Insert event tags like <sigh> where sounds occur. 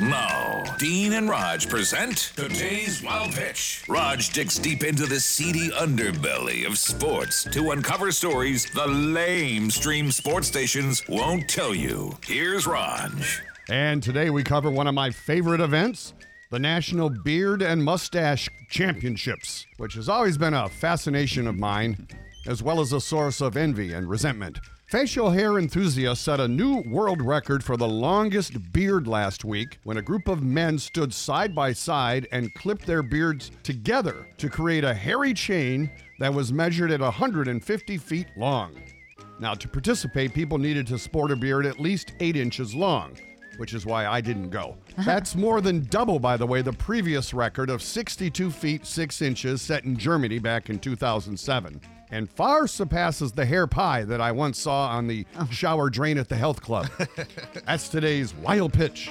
Now, Dean and Rog present today's Wild Pitch. Rog digs deep into the seedy underbelly of sports to uncover stories the lame stream sports stations won't tell you. Here's Rog. And today we cover one of my favorite events, the National Beard and Mustache Championships, which has always been a fascination of mine, as well as a source of envy and resentment. Facial hair enthusiasts set a new world record for the longest beard last week when a group of men stood side by side and clipped their beards together to create a hairy chain that was measured at 150 feet long. Now, to participate, people needed to sport a beard at least eight inches long, which is why I didn't go. That's more than double, by the way, the previous record of 62 feet 6 inches set in Germany back in 2007. And far surpasses the hair pie that I once saw on the oh. shower drain at the health club. <laughs> That's today's wild pitch.